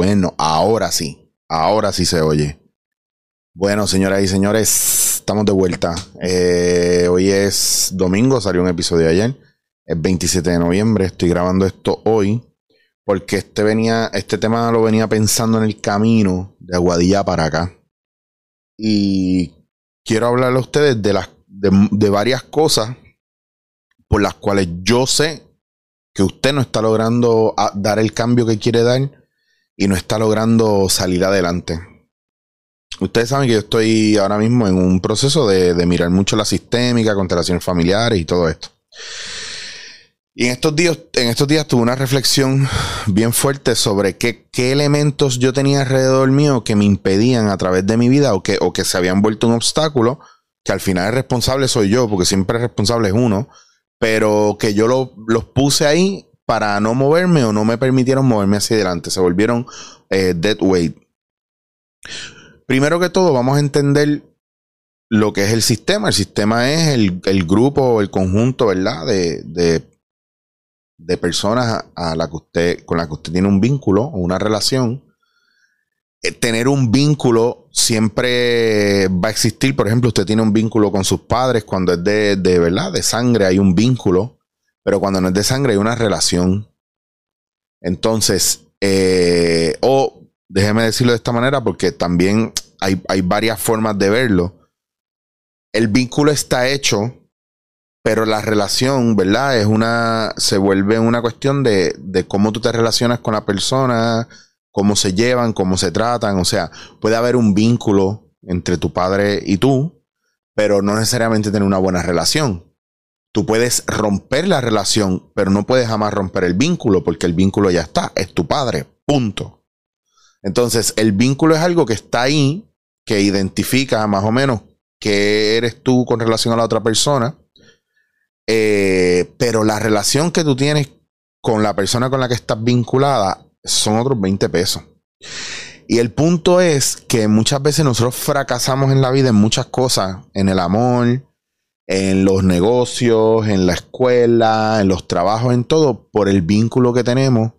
Bueno, ahora sí. Ahora sí se oye. Bueno, señoras y señores, estamos de vuelta. Eh, hoy es domingo, salió un episodio ayer. Es 27 de noviembre. Estoy grabando esto hoy. Porque este venía, este tema lo venía pensando en el camino de Aguadilla para acá. Y quiero hablarle a ustedes de las de, varias cosas por las cuales yo sé que usted no está logrando dar el cambio que quiere dar y no está logrando salir adelante. Ustedes saben que yo estoy ahora mismo en un proceso de, mirar mucho la sistémica, constelaciones familiares y todo esto. Y en estos días, en estos días tuve una reflexión bien fuerte sobre qué, qué, elementos yo tenía alrededor mío que me impedían a través de mi vida o que, o que se habían vuelto un obstáculo, que al final el responsable soy yo, porque siempre responsable es uno, pero que yo los puse ahí para no moverme o no me permitieron moverme hacia adelante. Se volvieron eh, dead weight. Primero que todo, vamos a entender lo que es el sistema. El sistema es el, el grupo, el conjunto, ¿verdad? De, de, personas a, la que usted, con la que usted tiene un vínculo o una relación. Eh, tener un vínculo siempre va a existir. Por ejemplo, usted tiene un vínculo con sus padres cuando es de, de verdad, de sangre, hay un vínculo. Pero cuando no es de sangre, hay una relación. Entonces, eh, o déjeme decirlo de esta manera, porque también hay, hay varias formas de verlo. El vínculo está hecho, pero la relación, ¿verdad? Es una, se vuelve una cuestión de, de cómo tú te relacionas con la persona, cómo se llevan, cómo se tratan. O sea, puede haber un vínculo entre tu padre y tú, pero no necesariamente tener una buena relación. Tú puedes romper la relación, pero no puedes jamás romper el vínculo, porque el vínculo ya está, es tu padre, punto. Entonces, el vínculo es algo que está ahí, que identifica más o menos qué eres tú con relación a la otra persona, eh, pero la relación que tú tienes con la persona con la que estás vinculada son otros 20 pesos. Y el punto es que muchas veces nosotros fracasamos en la vida en muchas cosas, en el amor, en los negocios, en la escuela, en los trabajos, en todo, por el vínculo que tenemos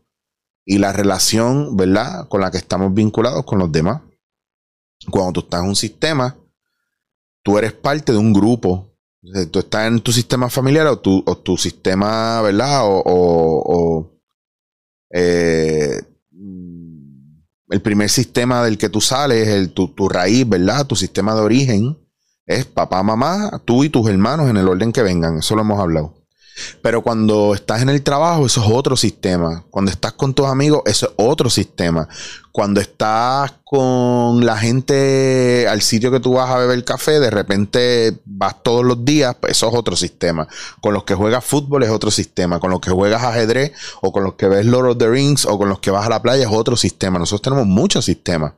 y la relación, ¿verdad?, con la que estamos vinculados con los demás. Cuando tú estás en un sistema, tú eres parte de un grupo. Tú estás en tu sistema familiar o tu, o tu sistema, ¿verdad? O, o eh, el primer sistema del que tú sales, el, tu, tu raíz, ¿verdad? Tu sistema de origen es papá, mamá, tú y tus hermanos en el orden que vengan. Eso lo hemos hablado. Pero cuando estás en el trabajo, eso es otro sistema. Cuando estás con tus amigos, eso es otro sistema. Cuando estás con la gente al sitio que tú vas a beber café, de repente vas todos los días, pues eso es otro sistema. Con los que juegas fútbol es otro sistema. Con los que juegas ajedrez o con los que ves Lord of the Rings o con los que vas a la playa es otro sistema. Nosotros tenemos muchos sistemas.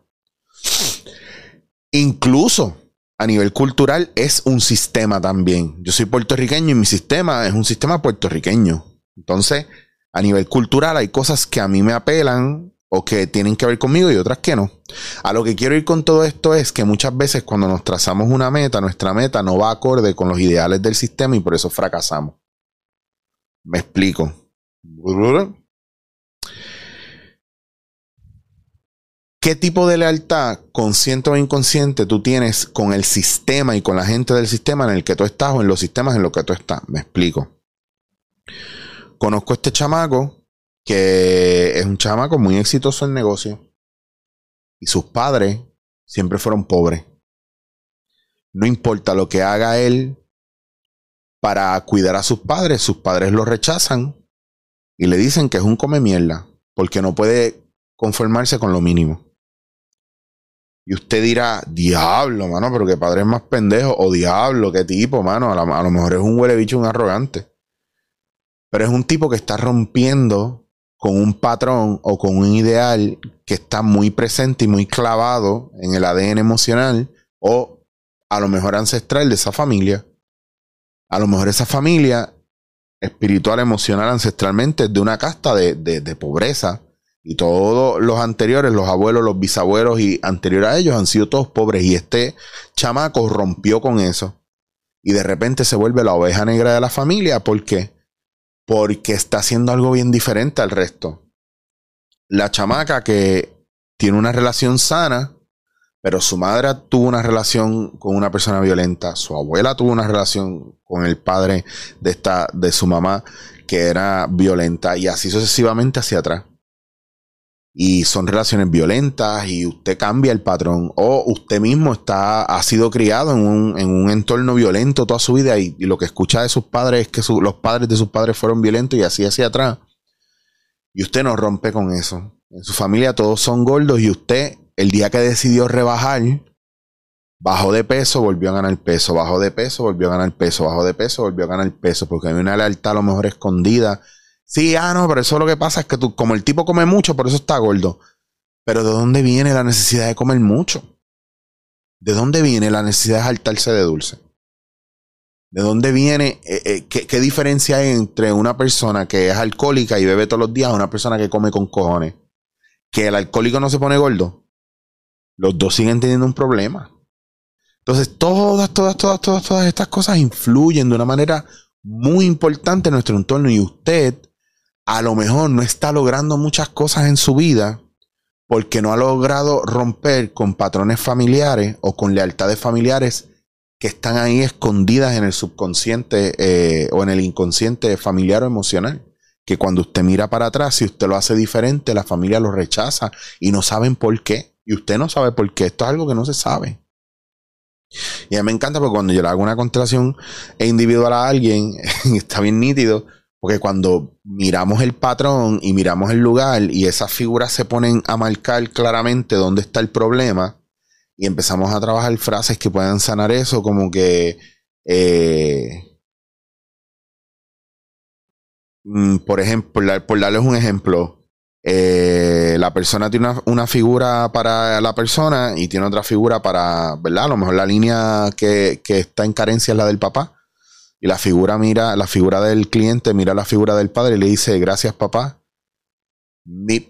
Incluso a nivel cultural es un sistema también. Yo soy puertorriqueño y mi sistema es un sistema puertorriqueño. Entonces, a nivel cultural hay cosas que a mí me apelan o que tienen que ver conmigo y otras que no. A lo que quiero ir con todo esto es que muchas veces cuando nos trazamos una meta, nuestra meta no va acorde con los ideales del sistema y por eso fracasamos. Me explico. ¿Qué tipo de lealtad, consciente o inconsciente, tú tienes con el sistema y con la gente del sistema en el que tú estás o en los sistemas en los que tú estás? Me explico. Conozco a este chamaco que es un chamaco muy exitoso en negocio y sus padres siempre fueron pobres. No importa lo que haga él para cuidar a sus padres, sus padres lo rechazan y le dicen que es un come mierda porque no puede conformarse con lo mínimo. Y usted dirá, diablo, mano, pero que padre es más pendejo. O diablo, qué tipo, mano. A, lo mejor es un huele bicho, un arrogante. Pero es un tipo que está rompiendo con un patrón o con un ideal que está muy presente y muy clavado en el ADN emocional o a lo mejor ancestral de esa familia. A lo mejor esa familia espiritual, emocional, ancestralmente es de una casta de, de pobreza y todos los anteriores, los abuelos, los bisabuelos y anteriores a ellos han sido todos pobres. Y este chamaco rompió con eso. Y de repente se vuelve la oveja negra de la familia. ¿Por qué? Porque está haciendo algo bien diferente al resto. La chamaca que tiene una relación sana, pero su madre tuvo una relación con una persona violenta, su abuela tuvo una relación con el padre de esta de su mamá que era violenta y así sucesivamente hacia atrás. Y son relaciones violentas y usted cambia el patrón o usted mismo está ha sido criado en un, en un entorno violento toda su vida y, lo que escucha de sus padres es que los padres de sus padres fueron violentos y así hacia atrás. Y usted no rompe con eso. En su familia todos son gordos y usted el día que decidió rebajar Bajó de peso, volvió a ganar peso, bajó de peso, volvió a ganar peso, bajó de peso, volvió a ganar peso, porque hay una lealtad a lo mejor escondida. Sí, ah, no, pero eso lo que pasa es que tú, como el tipo come mucho, por eso está gordo. Pero ¿de dónde viene la necesidad de comer mucho? ¿De dónde viene la necesidad de saltarse de dulce? ¿De dónde viene? Eh, eh, qué, ¿Qué diferencia hay entre una persona que es alcohólica y bebe todos los días a una persona que come con cojones? Que el alcohólico no se pone gordo. Los dos siguen teniendo un problema. Entonces, todas, todas, todas, todas, todas estas cosas influyen de una manera muy importante en nuestro entorno y usted a lo mejor no está logrando muchas cosas en su vida porque no ha logrado romper con patrones familiares o con lealtades familiares que están ahí escondidas en el subconsciente eh, o en el inconsciente familiar o emocional. Que cuando usted mira para atrás, si usted lo hace diferente, la familia lo rechaza y no saben por qué. Y usted no sabe por qué. Esto es algo que no se sabe. Y a mí me encanta porque cuando yo le hago una constelación individual a alguien, está bien nítido, porque cuando miramos el patrón y miramos el lugar y esas figuras se ponen a marcar claramente dónde está el problema y empezamos a trabajar frases que puedan sanar eso, como que, eh, mm, por ejemplo, por darles un ejemplo, eh, la persona tiene una, figura para la persona y tiene otra figura para, ¿verdad? A lo mejor la línea que, está en carencia es la del papá. Y la figura mira, la figura del cliente mira la figura del padre y le dice, gracias papá.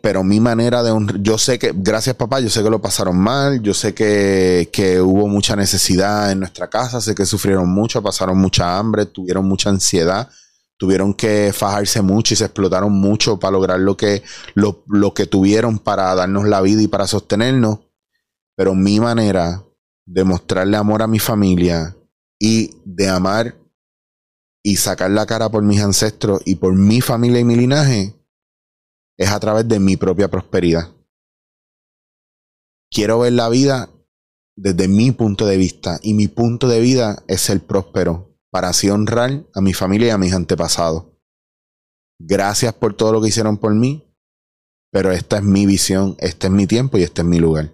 pero mi manera de yo sé que, gracias papá, yo sé que lo pasaron mal, yo sé que, que hubo mucha necesidad en nuestra casa, sé que sufrieron mucho, pasaron mucha hambre, tuvieron mucha ansiedad tuvieron que fajarse mucho y se explotaron mucho para lograr lo que, lo, que tuvieron para darnos la vida y para sostenernos. Pero mi manera de mostrarle amor a mi familia y de amar y sacar la cara por mis ancestros y por mi familia y mi linaje es a través de mi propia prosperidad. Quiero ver la vida desde mi punto de vista y mi punto de vida es ser próspero, para así honrar a mi familia y a mis antepasados. Gracias por todo lo que hicieron por mí, pero esta es mi visión, este es mi tiempo y este es mi lugar.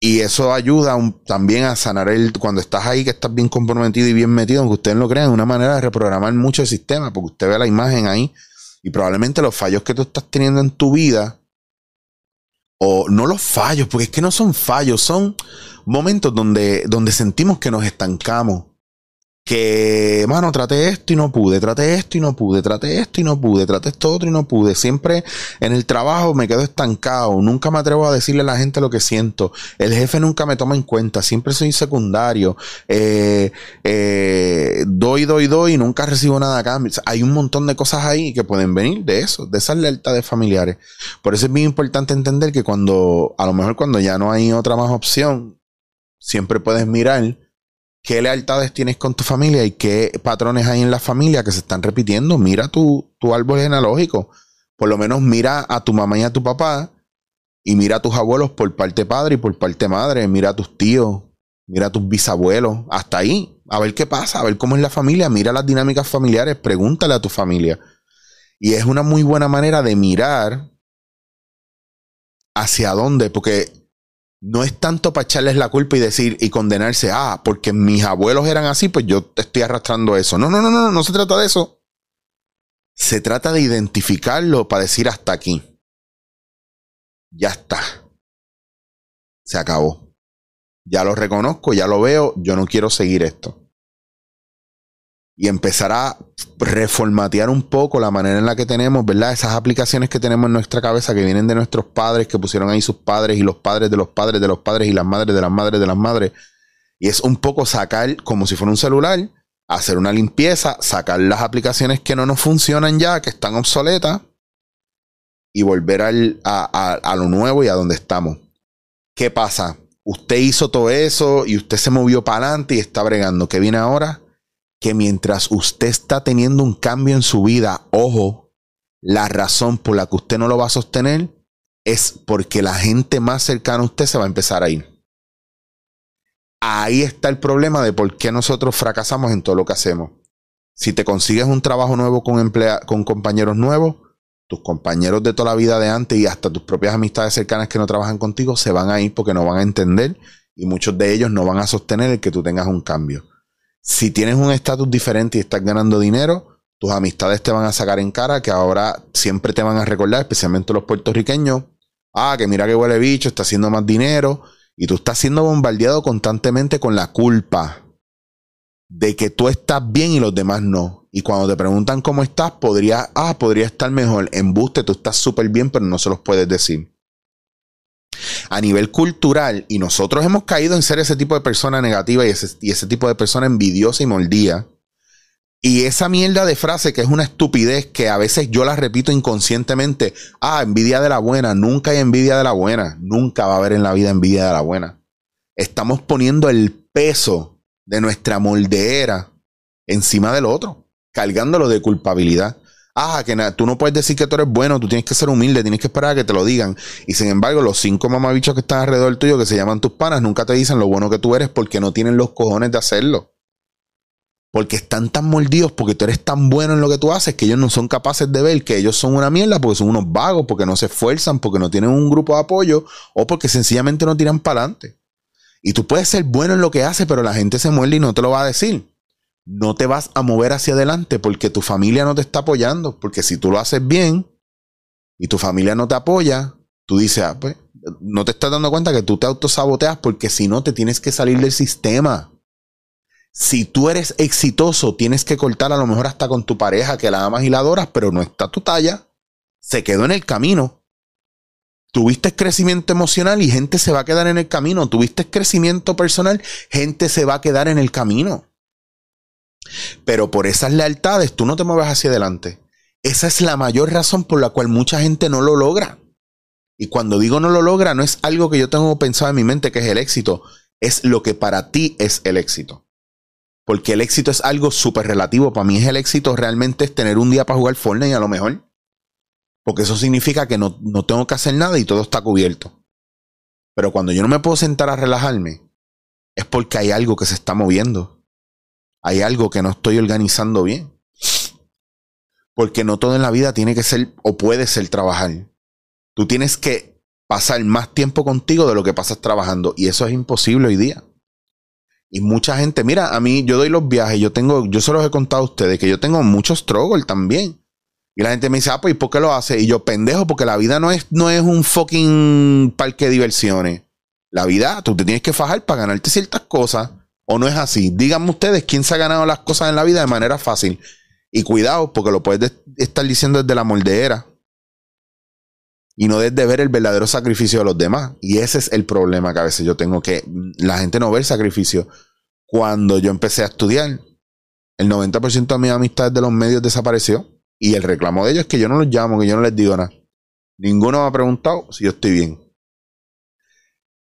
Y eso ayuda también a sanar el, cuando estás ahí, que estás bien comprometido y bien metido, aunque ustedes lo crean, una manera de reprogramar mucho el sistema, porque usted ve la imagen ahí y probablemente los fallos que tú estás teniendo en tu vida, o no los fallos, porque es que no son fallos, son momentos donde, donde sentimos que nos estancamos, que, mano, traté esto y no pude, traté esto y no pude, traté esto y no pude, traté esto otro y no pude. Siempre en el trabajo me quedo estancado, nunca me atrevo a decirle a la gente lo que siento. El jefe nunca me toma en cuenta, siempre soy secundario. Eh, eh, doy, doy, doy y nunca recibo nada a cambio. hay un montón de cosas ahí que pueden venir de eso, de esas lealtades familiares. Por eso es bien importante entender que cuando, a lo mejor cuando ya no hay otra más opción, siempre puedes mirar qué lealtades tienes con tu familia y qué patrones hay en la familia que se están repitiendo. Mira tu, tu árbol genealógico. Por lo menos mira a tu mamá y a tu papá y mira a tus abuelos por parte padre y por parte madre. Mira a tus tíos, mira a tus bisabuelos. Hasta ahí. A ver qué pasa, a ver cómo es la familia. Mira las dinámicas familiares. Pregúntale a tu familia. Y es una muy buena manera de mirar hacia dónde, porque no es tanto para echarles la culpa y decir y condenarse, ah, porque mis abuelos eran así, pues yo estoy arrastrando eso. No, no, no, no, no se trata de eso. Se trata de identificarlo para decir hasta aquí. Ya está. Se acabó. Ya lo reconozco, ya lo veo, yo no quiero seguir esto y empezar a reformatear un poco la manera en la que tenemos, ¿verdad? Esas aplicaciones que tenemos en nuestra cabeza que vienen de nuestros padres, que pusieron ahí sus padres y los padres de los padres de los padres y las madres de las madres de las madres. Y es un poco sacar, como si fuera un celular, hacer una limpieza, sacar las aplicaciones que no nos funcionan ya, que están obsoletas, y volver al, a, a lo nuevo y a donde estamos. ¿Qué pasa? Usted hizo todo eso y usted se movió para adelante y está bregando. ¿Qué viene ahora? Que mientras usted está teniendo un cambio en su vida, ojo, la razón por la que usted no lo va a sostener es porque la gente más cercana a usted se va a empezar a ir. Ahí está el problema de por qué nosotros fracasamos en todo lo que hacemos. Si te consigues un trabajo nuevo con, con compañeros nuevos, tus compañeros de toda la vida de antes y hasta tus propias amistades cercanas que no trabajan contigo se van a ir porque no van a entender y muchos de ellos no van a sostener el que tú tengas un cambio. Si tienes un estatus diferente y estás ganando dinero, tus amistades te van a sacar en cara que ahora siempre te van a recordar, especialmente los puertorriqueños, ah, que mira que huele bicho, está haciendo más dinero y tú estás siendo bombardeado constantemente con la culpa de que tú estás bien y los demás no. Y cuando te preguntan cómo estás, podría, ah, podría estar mejor. Embuste, tú estás súper bien, pero no se los puedes decir. A nivel cultural, y nosotros hemos caído en ser ese tipo de persona negativa y ese, tipo de persona envidiosa y moldía. Y esa mierda de frase que es una estupidez que a veces yo la repito inconscientemente. Ah, envidia de la buena. Nunca hay envidia de la buena. Nunca va a haber en la vida envidia de la buena. Estamos poniendo el peso de nuestra moldeera encima del otro, cargándolo de culpabilidad. Ah, que tú no puedes decir que tú eres bueno, tú tienes que ser humilde, tienes que esperar a que te lo digan. Y sin embargo, los cinco mamabichos que están alrededor tuyo, que se llaman tus panas, nunca te dicen lo bueno que tú eres porque no tienen los cojones de hacerlo. Porque están tan mordidos, porque tú eres tan bueno en lo que tú haces, que ellos no son capaces de ver que ellos son una mierda, porque son unos vagos, porque no se esfuerzan, porque no tienen un grupo de apoyo, o porque sencillamente no tiran para adelante. Y tú puedes ser bueno en lo que haces, pero la gente se muerde y no te lo va a decir. No te vas a mover hacia adelante porque tu familia no te está apoyando. Porque si tú lo haces bien y tu familia no te apoya, tú dices, ah, pues, no te estás dando cuenta que tú te autosaboteas porque si no te tienes que salir del sistema. Si tú eres exitoso, tienes que cortar a lo mejor hasta con tu pareja que la amas y la adoras, pero no está tu talla. Se quedó en el camino. Tuviste crecimiento emocional y gente se va a quedar en el camino. Tuviste crecimiento personal, gente se va a quedar en el camino. Pero por esas lealtades tú no te mueves hacia adelante. Esa es la mayor razón por la cual mucha gente no lo logra. Y cuando digo no lo logra, no es algo que yo tengo pensado en mi mente que es el éxito, es lo que para ti es el éxito. Porque el éxito es algo súper relativo. Para mí es el éxito realmente es tener un día para jugar Fortnite a lo mejor. Porque eso significa que no, tengo que hacer nada y todo está cubierto. Pero cuando yo no me puedo sentar a relajarme, es porque hay algo que se está moviendo. Hay algo que no estoy organizando bien. Porque no todo en la vida tiene que ser o puede ser trabajar. Tú tienes que pasar más tiempo contigo de lo que pasas trabajando. Y eso es imposible hoy día. Y mucha gente, mira, a mí yo doy los viajes, yo tengo, yo se los he contado a ustedes que yo tengo muchos struggles también. Y la gente me dice, ah, pues, ¿y por qué lo hace? Y yo, pendejo, porque la vida no es, no es un fucking parque de diversiones. La vida, tú te tienes que fajar para ganarte ciertas cosas. ¿O no es así? Díganme ustedes quién se ha ganado las cosas en la vida de manera fácil. Y cuidado, porque lo puedes estar diciendo desde la moldeera. Y no desde ver el verdadero sacrificio de los demás. Y ese es el problema que a veces yo tengo que la gente no ve el sacrificio. Cuando yo empecé a estudiar, el 90% de mis amistades de los medios desapareció. Y el reclamo de ellos es que yo no los llamo, que yo no les digo nada. Ninguno me ha preguntado si yo estoy bien.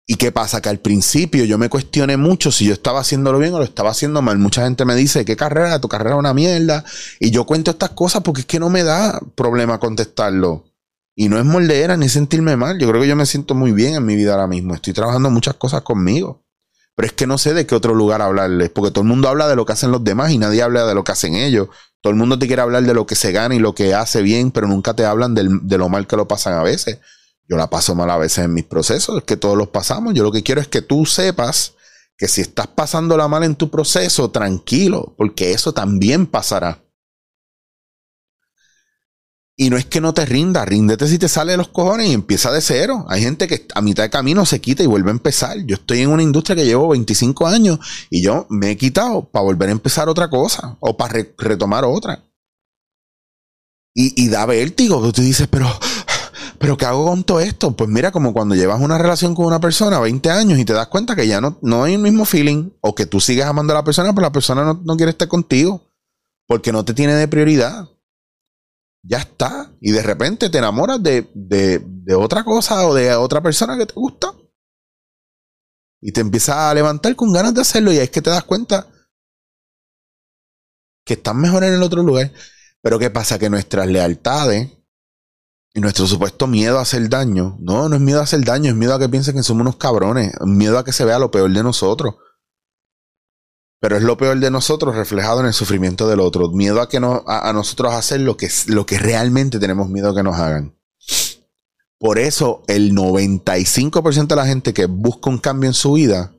¿Y qué pasa? Que al principio yo me cuestioné mucho si yo estaba haciéndolo bien o lo estaba haciendo mal. Mucha gente me dice, ¿qué carrera? Tu carrera es una mierda. Y yo cuento estas cosas porque es que no me da problema contestarlo. Y no es moldera ni sentirme mal. Yo creo que yo me siento muy bien en mi vida ahora mismo. Estoy trabajando muchas cosas conmigo. Pero es que no sé de qué otro lugar hablarles. Porque todo el mundo habla de lo que hacen los demás y nadie habla de lo que hacen ellos. Todo el mundo te quiere hablar de lo que se gana y lo que hace bien, pero nunca te hablan de lo mal que lo pasan a veces. Yo la paso mal a veces en mis procesos, es que todos los pasamos. Yo lo que quiero es que tú sepas que si estás pasándola mal en tu proceso, tranquilo, porque eso también pasará. Y no es que no te rinda, ríndete si te sale de los cojones y empieza de cero. Hay gente que a mitad de camino se quita y vuelve a empezar. Yo estoy en una industria que llevo 25 años y yo me he quitado para volver a empezar otra cosa o para retomar otra. Y, y da vértigo, tú dices, pero, pero ¿qué hago con todo esto? Pues mira, como cuando llevas una relación con una persona 20 años y te das cuenta que ya no, no hay el mismo feeling o que tú sigues amando a la persona, pero la persona no, no quiere estar contigo porque no te tiene de prioridad. ya está. Y de repente te enamoras de, de, otra cosa o de otra persona que te gusta. Y te empiezas a levantar con ganas de hacerlo y es que te das cuenta que estás mejor en el otro lugar. Pero ¿qué pasa? Que nuestras lealtades y nuestro supuesto miedo a hacer daño, no, no es miedo a hacer daño, es miedo a que piensen que somos unos cabrones, miedo a que se vea lo peor de nosotros. Pero es lo peor de nosotros reflejado en el sufrimiento del otro. Miedo a que no, a, nosotros hacer lo que, lo que realmente tenemos miedo que nos hagan. Por eso el 95% de la gente que busca un cambio en su vida,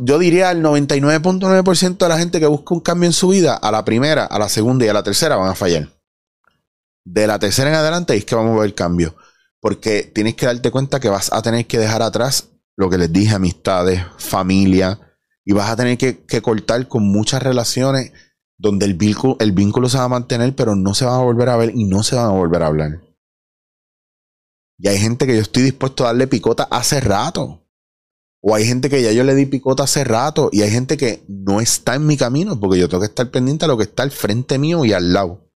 yo diría el 99.9% de la gente que busca un cambio en su vida, a la primera, a la segunda y a la tercera van a fallar. De la tercera en adelante es que vamos a ver el cambio. Porque tienes que darte cuenta que vas a tener que dejar atrás lo que les dije, amistades, familia, y vas a tener que, cortar con muchas relaciones donde el vínculo, el vínculo se va a mantener, pero no se van a volver a ver y no se van a volver a hablar. Y hay gente que yo estoy dispuesto a darle picota hace rato. O hay gente que ya yo le di picota hace rato. Y hay gente que no está en mi camino porque yo tengo que estar pendiente a lo que está al frente mío y al lado.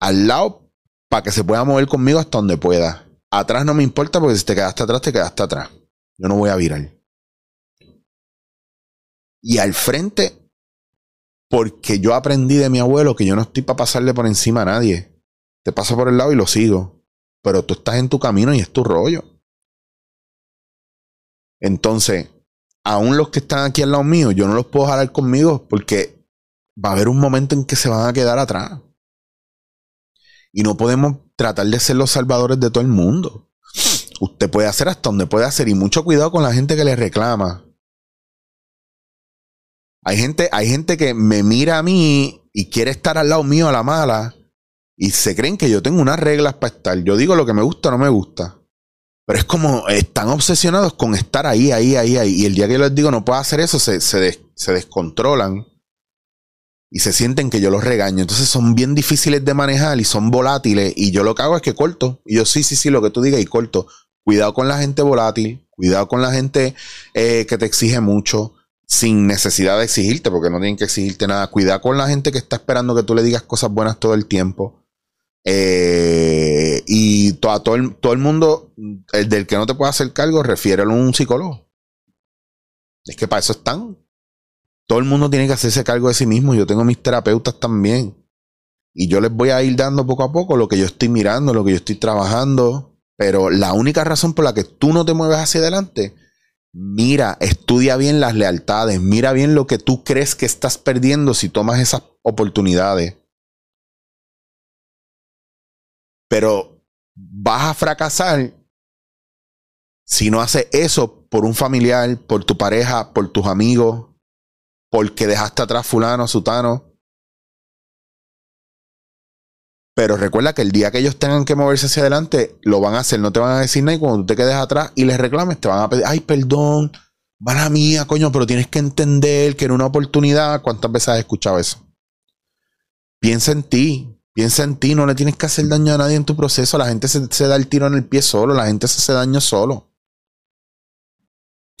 Al lado para que se pueda mover conmigo hasta donde pueda. Atrás no me importa porque si te quedaste atrás, te quedaste atrás. Yo no voy a virar y al frente porque yo aprendí de mi abuelo que yo no estoy para pasarle por encima a nadie. Te paso por el lado y lo sigo. Pero tú estás en tu camino y es tu rollo. Entonces, aún los que están aquí al lado mío, yo no los puedo jalar conmigo porque va a haber un momento en que se van a quedar atrás. Y no podemos tratar de ser los salvadores de todo el mundo. Usted puede hacer hasta donde puede hacer y mucho cuidado con la gente que le reclama. Hay gente, hay gente que me mira a mí y quiere estar al lado mío a la mala y se creen que yo tengo unas reglas para estar. Yo digo lo que me gusta o no me gusta. Pero es como están obsesionados con estar ahí, ahí, ahí, ahí. Y el día que yo les digo no puedo hacer eso, se, se descontrolan y se sienten que yo los regaño. Entonces son bien difíciles de manejar y son volátiles. Y yo lo que hago es que corto. Y yo sí, sí, sí, lo que tú digas y corto. Cuidado con la gente volátil, cuidado con la gente eh, que te exige mucho sin necesidad de exigirte, porque no tienen que exigirte nada. Cuida con la gente que está esperando que tú le digas cosas buenas todo el tiempo. Eh, y todo, el, todo el mundo, el del que no te puede hacer cargo, refiérelo a un psicólogo. Es que para eso están. Todo el mundo tiene que hacerse cargo de sí mismo. Yo tengo mis terapeutas también. Y yo les voy a ir dando poco a poco lo que yo estoy mirando, lo que yo estoy trabajando. Pero la única razón por la que tú no te mueves hacia adelante mira, estudia bien las lealtades, mira bien lo que tú crees que estás perdiendo si tomas esas oportunidades. Pero vas a fracasar si no haces eso por un familiar, por tu pareja, por tus amigos, porque dejaste atrás fulano, sutano. Pero recuerda que el día que ellos tengan que moverse hacia adelante, lo van a hacer, no te van a decir nada. Y cuando tú te quedes atrás y les reclames, te van a pedir, ay, perdón, mala mía, coño, pero tienes que entender que era una oportunidad. ¿Cuántas veces has escuchado eso? Piensa en ti, piensa en ti, no le tienes que hacer daño a nadie en tu proceso. La gente se da el tiro en el pie solo, la gente se hace daño solo.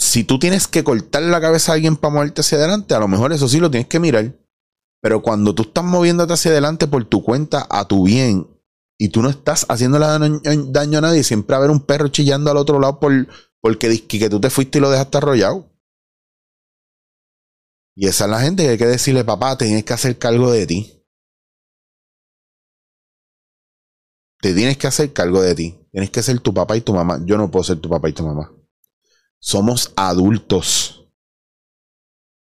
Si tú tienes que cortarle la cabeza a alguien para moverte hacia adelante, a lo mejor eso sí lo tienes que mirar. Pero cuando tú estás moviéndote hacia adelante por tu cuenta, a tu bien, y tú no estás haciéndole daño, a nadie, siempre va a haber un perro chillando al otro lado por, porque que tú te fuiste y lo dejaste arrollado. Y esa es la gente que hay que decirle, papá, tienes que hacer cargo de ti. Te tienes que hacer cargo de ti. Tienes que ser tu papá y tu mamá. Yo no puedo ser tu papá y tu mamá. Somos adultos.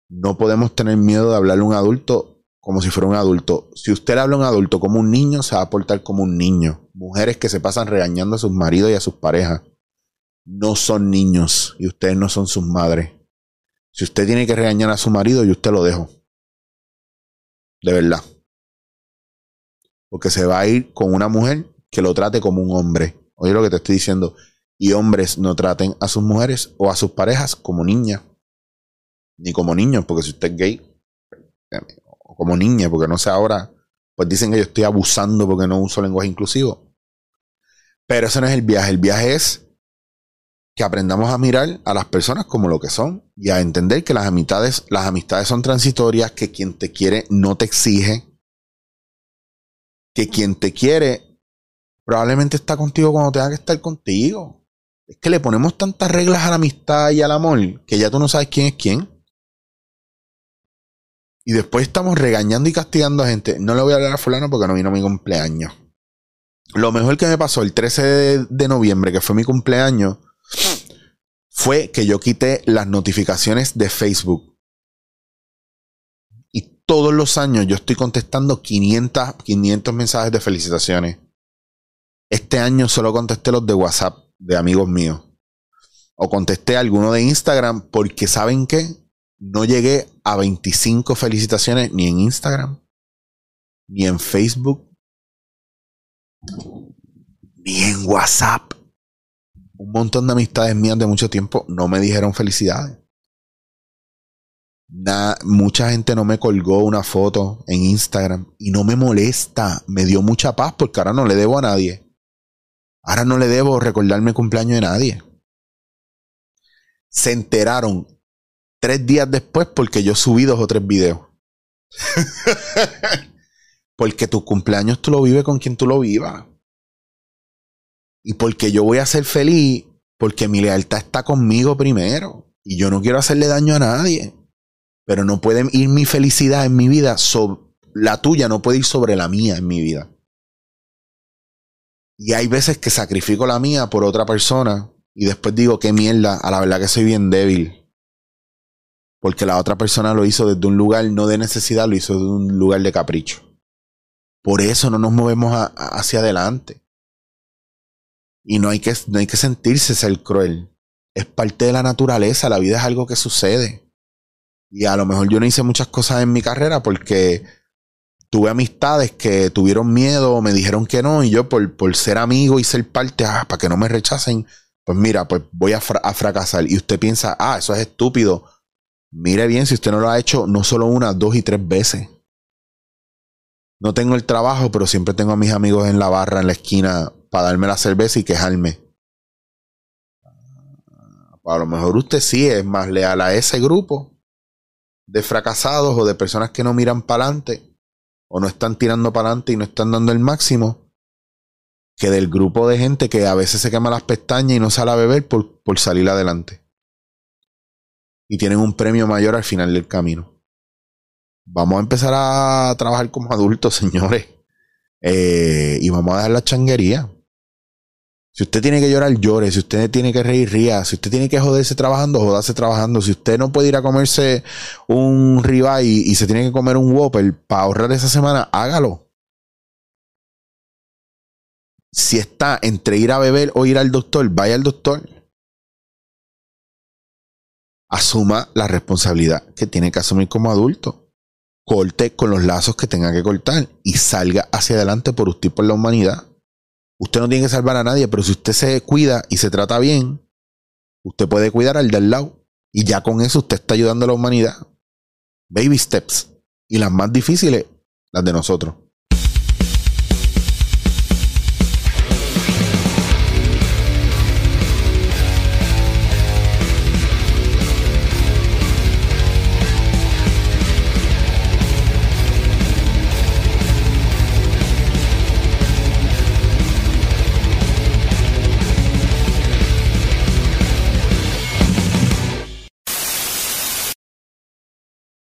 No podemos tener miedo de hablarle a un adulto como si fuera un adulto. Si usted le habla a un adulto como un niño, se va a portar como un niño. Mujeres que se pasan regañando a sus maridos y a sus parejas. No son niños y ustedes no son sus madres. Si usted tiene que regañar a su marido, yo usted lo dejo. De verdad. Porque se va a ir con una mujer que lo trate como un hombre. Oye lo que te estoy diciendo. Y hombres no traten a sus mujeres o a sus parejas como niñas. Ni como niños, porque si usted es gay, como niña, porque no sé ahora, pues dicen que yo estoy abusando porque no uso lenguaje inclusivo. Pero ese no es el viaje, el viaje es que aprendamos a mirar a las personas como lo que son y a entender que las amistades, las amistades son transitorias, que quien te quiere no te exige, que quien te quiere probablemente está contigo cuando tenga que estar contigo. Es que le ponemos tantas reglas a la amistad y al amor que ya tú no sabes quién es quién. Y después estamos regañando y castigando a gente. No le voy a hablar a fulano porque no vino mi cumpleaños. Lo mejor que me pasó el 13 de, de noviembre, que fue mi cumpleaños, fue que yo quité las notificaciones de Facebook. Y todos los años yo estoy contestando 500, 500 mensajes de felicitaciones. Este año solo contesté los de WhatsApp de amigos míos. O contesté alguno de Instagram porque saben que no llegué a 25 felicitaciones ni en Instagram, ni en Facebook, ni en WhatsApp. Un montón de amistades mías de mucho tiempo no me dijeron felicidades. mucha gente no me colgó una foto en Instagram y no me molesta. Me dio mucha paz porque ahora no le debo a nadie. Ahora no le debo recordarme el cumpleaños de nadie. Se enteraron tres días después porque yo subí dos o tres videos. porque tu cumpleaños tú lo vives con quien tú lo vivas. Y porque yo voy a ser feliz porque mi lealtad está conmigo primero. Y yo no quiero hacerle daño a nadie. Pero no puede ir mi felicidad en mi vida la tuya, no puede ir sobre la mía en mi vida. Y hay veces que sacrifico la mía por otra persona y después digo, qué mierda, a la verdad que soy bien débil. Porque la otra persona lo hizo desde un lugar no de necesidad, lo hizo desde un lugar de capricho. Por eso no nos movemos hacia adelante. Y no hay, que, no hay que sentirse ser cruel. Es parte de la naturaleza, la vida es algo que sucede. Y a lo mejor yo no hice muchas cosas en mi carrera porque tuve amistades que tuvieron miedo, me dijeron que no, y yo por, por ser amigo y ser parte, ah, para que no me rechacen, pues mira, pues voy a, a, fracasar. Y usted piensa, ah, eso es estúpido. Mire bien, si usted no lo ha hecho no solo una, dos y tres veces. No tengo el trabajo, pero siempre tengo a mis amigos en la barra, en la esquina, para darme la cerveza y quejarme. A lo mejor usted sí es más leal a ese grupo de fracasados o de personas que no miran para adelante o no están tirando para adelante y no están dando el máximo, que del grupo de gente que a veces se quema las pestañas y no sale a beber por, por salir adelante. Y tienen un premio mayor al final del camino. Vamos a empezar a trabajar como adultos, señores. Eh, y vamos a dejar la changuería. Si usted tiene que llorar, llore. Si usted tiene que reír, ría. Si usted tiene que joderse trabajando, jodase trabajando. Si usted no puede ir a comerse un ribeye y, se tiene que comer un Whopper para ahorrar esa semana, hágalo. Si está entre ir a beber o ir al doctor, vaya al doctor. Asuma la responsabilidad que tiene que asumir como adulto. Corte con los lazos que tenga que cortar y salga hacia adelante por usted y por la humanidad. Usted no tiene que salvar a nadie, pero si usted se cuida y se trata bien, usted puede cuidar al del lado. Y ya con eso usted está ayudando a la humanidad. Baby steps. Y las más difíciles, las de nosotros.